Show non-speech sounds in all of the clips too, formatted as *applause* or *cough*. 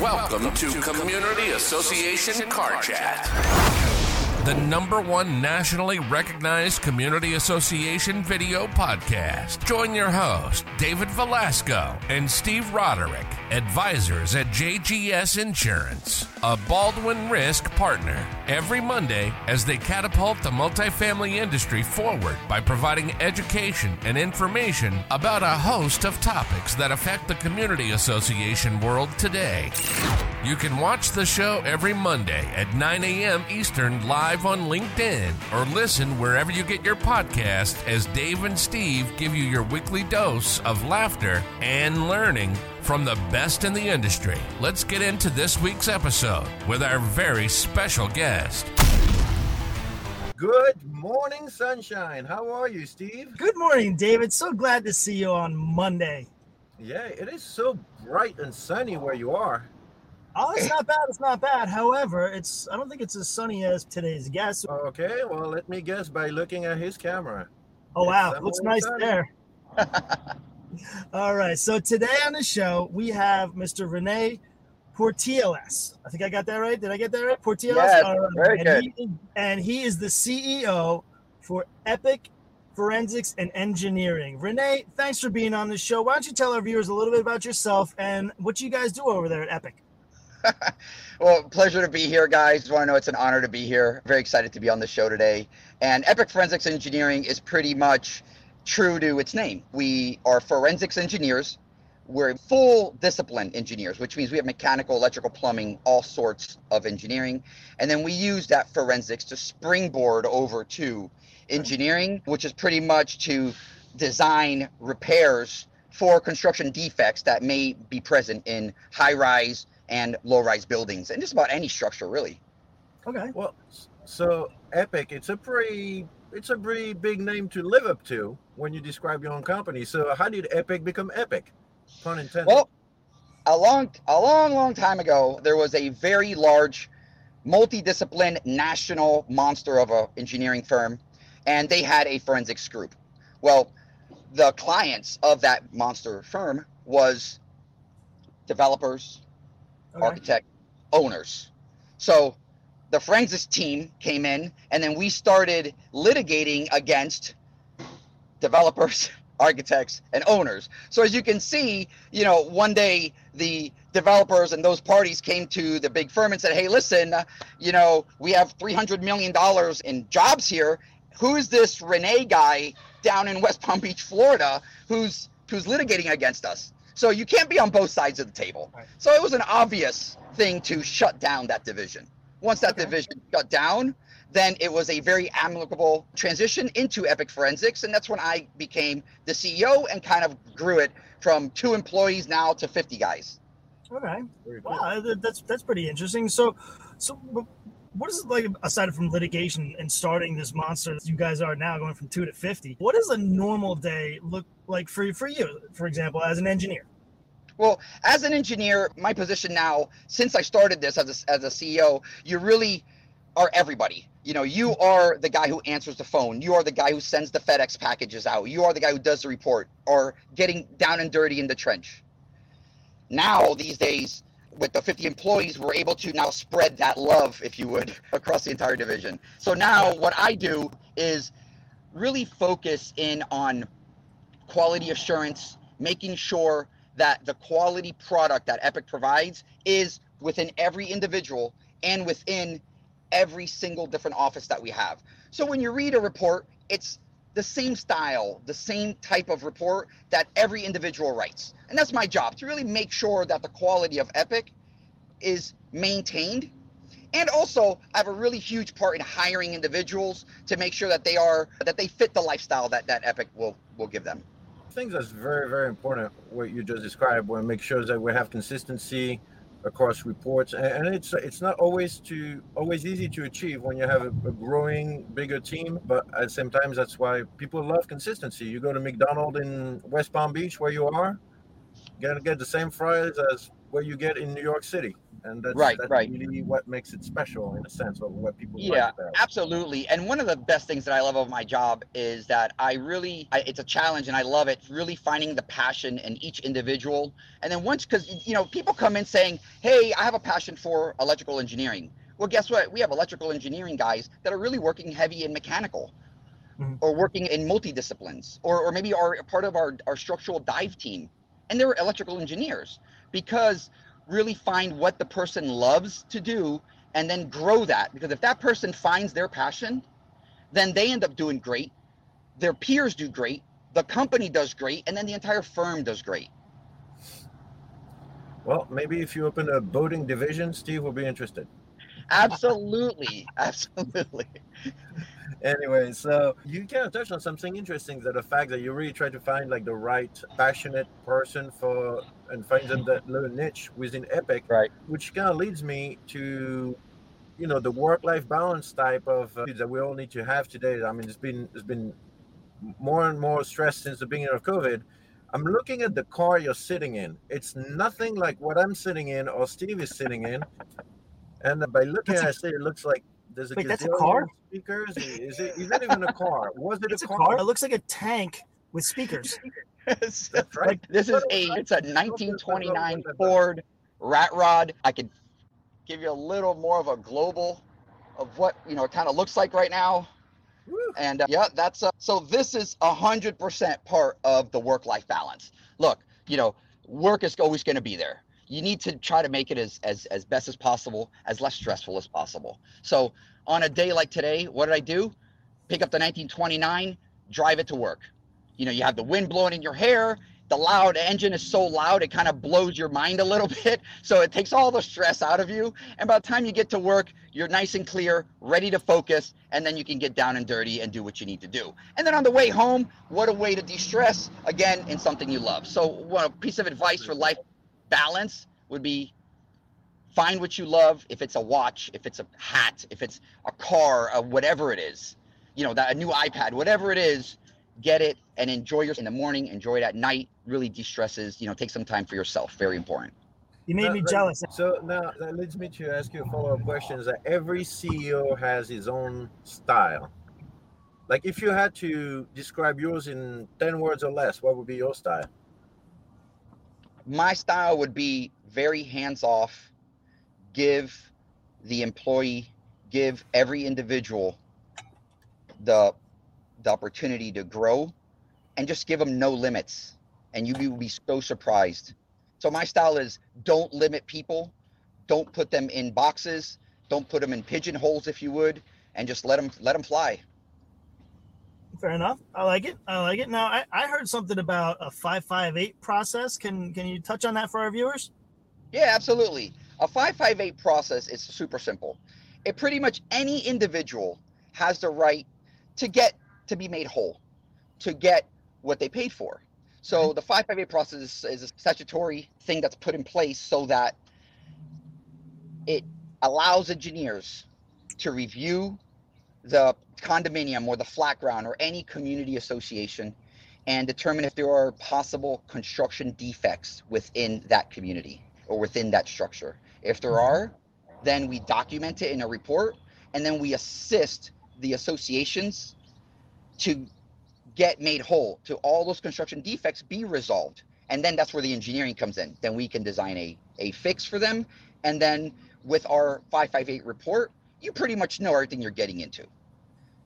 Welcome to Community Association Car Chat. The number one nationally recognized community association video podcast. Join your host, David Velasco and Steve Roderick, advisors at JGS Insurance, a Baldwin Risk partner, every Monday as they catapult the multifamily industry forward by providing education and information about a host of topics that affect the community association world today. You can watch the show every Monday at 9 a.m. Eastern live on LinkedIn or listen wherever you get your podcast as Dave and Steve give you your weekly dose of laughter and learning from the best in the industry. Let's get into this week's episode with our very special guest. Good morning, sunshine. How are you, Steve? Good morning, David. So glad to see you on Monday. Yeah, it is so bright and sunny where you are. Oh, it's not bad. It's not bad. However, it's I don't think it's as sunny as today's guest. Okay, well, let me guess by looking at his camera. Oh wow, It's looks nice sunny. there. *laughs* All right. So today on the show we have Mr. Rene Portieles. I think I got that right. Did I get that right? Portieles. Yes, All right. very and good. He, and he is the CEO for Epic Forensics and Engineering. Rene, thanks for being on the show. Why don't you tell our viewers a little bit about yourself and what you guys do over there at Epic? *laughs* Well, pleasure to be here, guys. Just want to know it's an honor to be here. Very excited to be on the show today. And Epic Forensics Engineering is pretty much true to its name. We are forensics engineers. We're full discipline engineers, which means we have mechanical, electrical, plumbing, all sorts of engineering. And then we use that forensics to springboard over to engineering, which is pretty much to design repairs for construction defects that may be present in high rise and low rise buildings and just about any structure really. Okay. Well, so Epic, it's a pretty, it's a pretty big name to live up to when you describe your own company. So, how did Epic become Epic? Pun intended. Well, a long a long long time ago there was a very large multidiscipline national monster of a engineering firm and they had a forensics group. Well, the clients of that monster firm was developers, Okay. architect owners. So the forensics team came in, and then we started litigating against developers, *laughs* architects, and owners. So as you can see, you know, one day the developers and those parties came to the big firm and said, "Hey, listen, you know, we have 300 million dollars in jobs here. Who's this Rene guy down in West Palm Beach, Florida, who's who's litigating against us?" So you can't be on both sides of the table. Right. So it was an obvious thing to shut down that division. Once that Okay. division shut down, then it was a very amicable transition into Epic Forensics, and that's when I became the CEO and kind of grew it from two employees now to 50 guys. Okay. Wow, that's that's pretty interesting. So, so wh- what is it like aside from litigation and starting this monster that you guys are now going from two to fifty? What does a normal day look like for for you, for example, as an engineer? Well, as an engineer, my position now, since I started this as a, as a CEO, you really are everybody. You know, you are the guy who answers the phone. You are the guy who sends the FedEx packages out. You are the guy who does the report or getting down and dirty in the trench. Now, these days, with the 50 employees, we're able to now spread that love, if you would, *laughs* across the entire division. So now what I do is really focus in on quality assurance, making sure that the quality product that Epic provides is within every individual and within every single different office that we have. So when you read a report, it's the same style, the same type of report that every individual writes. And that's my job to really make sure that the quality of Epic is maintained. And also, I have a really huge part in hiring individuals to make sure that they are that they fit the lifestyle that that Epic will will give them. I think that's very, very important what you just described. We make sure that we have consistency across reports, and, it's it's not always to always easy to achieve when you have a, a growing bigger team. But at the same time, that's why people love consistency. You go to McDonald's in West Palm Beach, where you are, gonna get the same fries as what you get in New York City, and that's, Right, that's right. really what makes it special in a sense of what people Yeah, like about absolutely. And one of the best things that I love about my job is that I really, I, it's a challenge and I love it, really finding the passion in each individual. And then once, because, you know, people come in saying, hey, I have a passion for electrical engineering. Well, guess what? We have electrical engineering guys that are really working heavy in mechanical Mhm. or working in multidisciplines or, or maybe are part of our, our structural dive team. And they're electrical engineers because really find what the person loves to do and then grow that because if that person finds their passion then they end up doing great their peers do great the company does great and then the entire firm does great Well, maybe if you open a boating division, Steve will be interested. Absolutely *laughs* absolutely Anyway, so you kind of touched on something interesting that the fact that you really try to find like the right passionate person for and find them that little niche within Epic, Right. Which kind of leads me to, you know, the work-life balance type of uh, that we all need to have today. I mean, it's been it's been more and more stress since the beginning of COVID. I'm looking at the car you're sitting in. It's nothing like what I'm sitting in or Steve is sitting in. And by looking at it, I say it looks like there's a Wait, that's a car? speakers. Is it? Is that even a car? Was it It's a a car? car. It looks like a tank with speakers. *laughs* That's right. this is a it's a 1929 ford rat rod i could give you a little more of a global of what you know it kind of looks like right now Woo. And uh, yeah, that's uh, so. This is a hundred percent part of the work-life balance. Look, you know, work is always going to be there. You need to try to make it as as as best as possible, as less stressful as possible. So on a day like today, what did I do? Pick up the 1929, drive it to work. You know, you have the wind blowing in your hair. The loud engine is so loud it kind of blows your mind a little *laughs* bit. So it takes all the stress out of you. And by the time you get to work, you're nice and clear, ready to focus, and then you can get down and dirty and do what you need to do. And then on the way home, what a way to de-stress again in something you love. So one a piece of advice for life balance would be find what you love. If it's a watch, if it's a hat, if it's a car, uh, whatever it is, you know, that a new iPad, whatever it is, get it and enjoy yours in the morning, enjoy it at night. Really de-stresses. You know, take some time for yourself. Very important. You made Uh, me uh, jealous. So now that leads me to ask you a follow-up question: Is that every CEO has his own style? Like, if you had to describe yours in ten words or less, what would be your style? My style would be very hands off give the employee give every individual the the opportunity to grow and just give them no limits. And you will be so surprised. So my style is don't limit people. Don't put them in boxes. Don't put them in pigeonholes if you would and just let them let them fly Fair enough. I like it. I like it. Now, I, I heard something about a 558 process. Can can you touch on that for our viewers? Yeah, absolutely. A 558 process is super simple. It pretty much any individual has the right to get to be made whole, to get what they paid for. So mm-hmm. the 558 process is, is a statutory thing that's put in place so that it allows engineers to review the condominium or the flat ground or any community association and determine if there are possible construction defects within that community or within that structure. If there mm-hmm. are, then we document it in a report and then we assist the associations to get made whole, to all those construction defects be resolved. And then that's where the engineering comes in. Then we can design a, a fix for them. And then with our 558 report, you pretty much know everything you're getting into.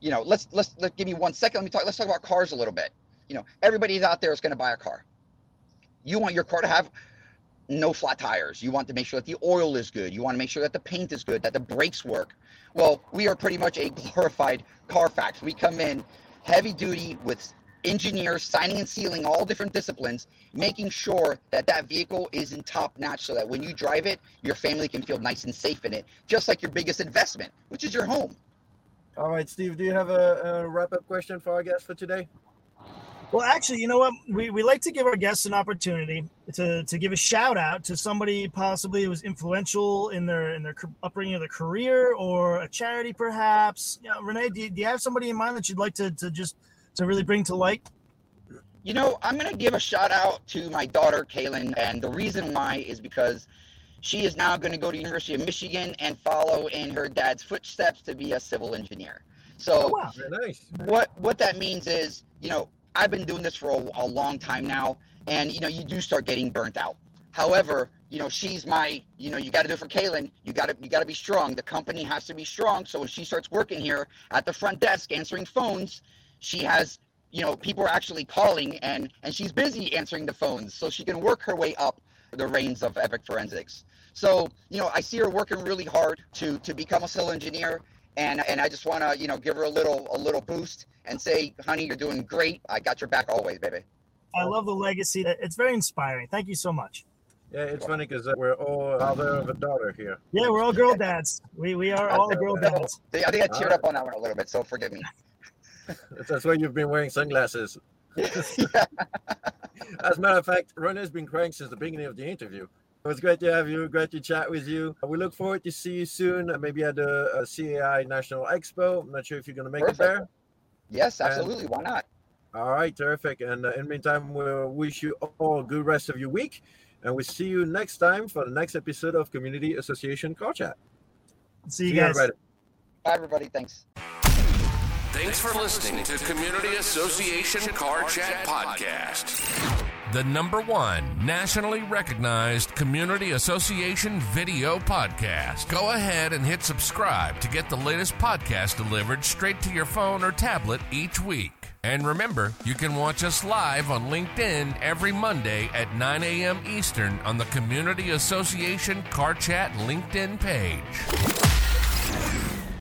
You know, let's let's let give me one second. Let me talk. Let's talk about cars a little bit. You know, everybody's out there is going to buy a car. You want your car to have no flat tires. You want to make sure that the oil is good. You want to make sure that the paint is good, that the brakes work. Well, we are pretty much a glorified Carfax. We come in heavy duty with engineers signing and sealing all different disciplines, making sure that that vehicle is in top notch so that when you drive it, your family can feel nice and safe in it, just like your biggest investment, which is your home. All right, Steve, do you have a, a wrap-up question for our guest for today? Well, actually, you know what? We, we like to give our guests an opportunity to, to give a shout out to somebody possibly who was influential in their in their upbringing of their career or a charity, perhaps. Yeah, Rene, do you, do you have somebody in mind that you'd like to, to just to really bring to light? You know, I'm going to give a shout out to my daughter, Kaylin. And the reason why is because she is now going to go to University of Michigan and follow in her dad's footsteps to be a civil engineer. So, Oh, wow. Nice. what what that means is, you know, I've been doing this for a, a long time now, and you know, you do start getting burnt out. However, you know, she's my, you know, you got to do it for Kaylin. You got to, you got to be strong. The company has to be strong. So when she starts working here at the front desk answering phones, she has, you know, people are actually calling, and and she's busy answering the phones, so she can work her way up the reins of Epic Forensics. So you know, I see her working really hard to to become a civil engineer, and and I just want to you know give her a little a little boost and say, honey, you're doing great. I got your back always, baby. I love the legacy. It's very inspiring. Thank you so much. Yeah, it's funny because uh, we're all father of a daughter here. Yeah, we're all girl dads. We we are all girl dads. I think I teared up on that one a little bit, so forgive me. That's why you've been wearing sunglasses. *laughs* As a matter of fact, Rene's been crying since the beginning of the interview. It was great to have you. Great to chat with you. We look forward to see you soon. uh, Maybe at the uh, CAI National Expo. I'm not sure if you're going to make Perfect. it there. Yes, absolutely. Why not? All right, terrific. And uh, in the meantime, we'll wish you all a good rest of your week. And we'll see you next time for the next episode of Community Association Car Chat. See you guys. everybody. Bye, everybody. Thanks. Thanks for listening to Community Association Car Chat Podcast. The number one nationally recognized Community Association video podcast. Go ahead and hit subscribe to get the latest podcast delivered straight to your phone or tablet each week. And remember, you can watch us live on LinkedIn every Monday at 9 a.m. Eastern on the Community Association Car Chat LinkedIn page.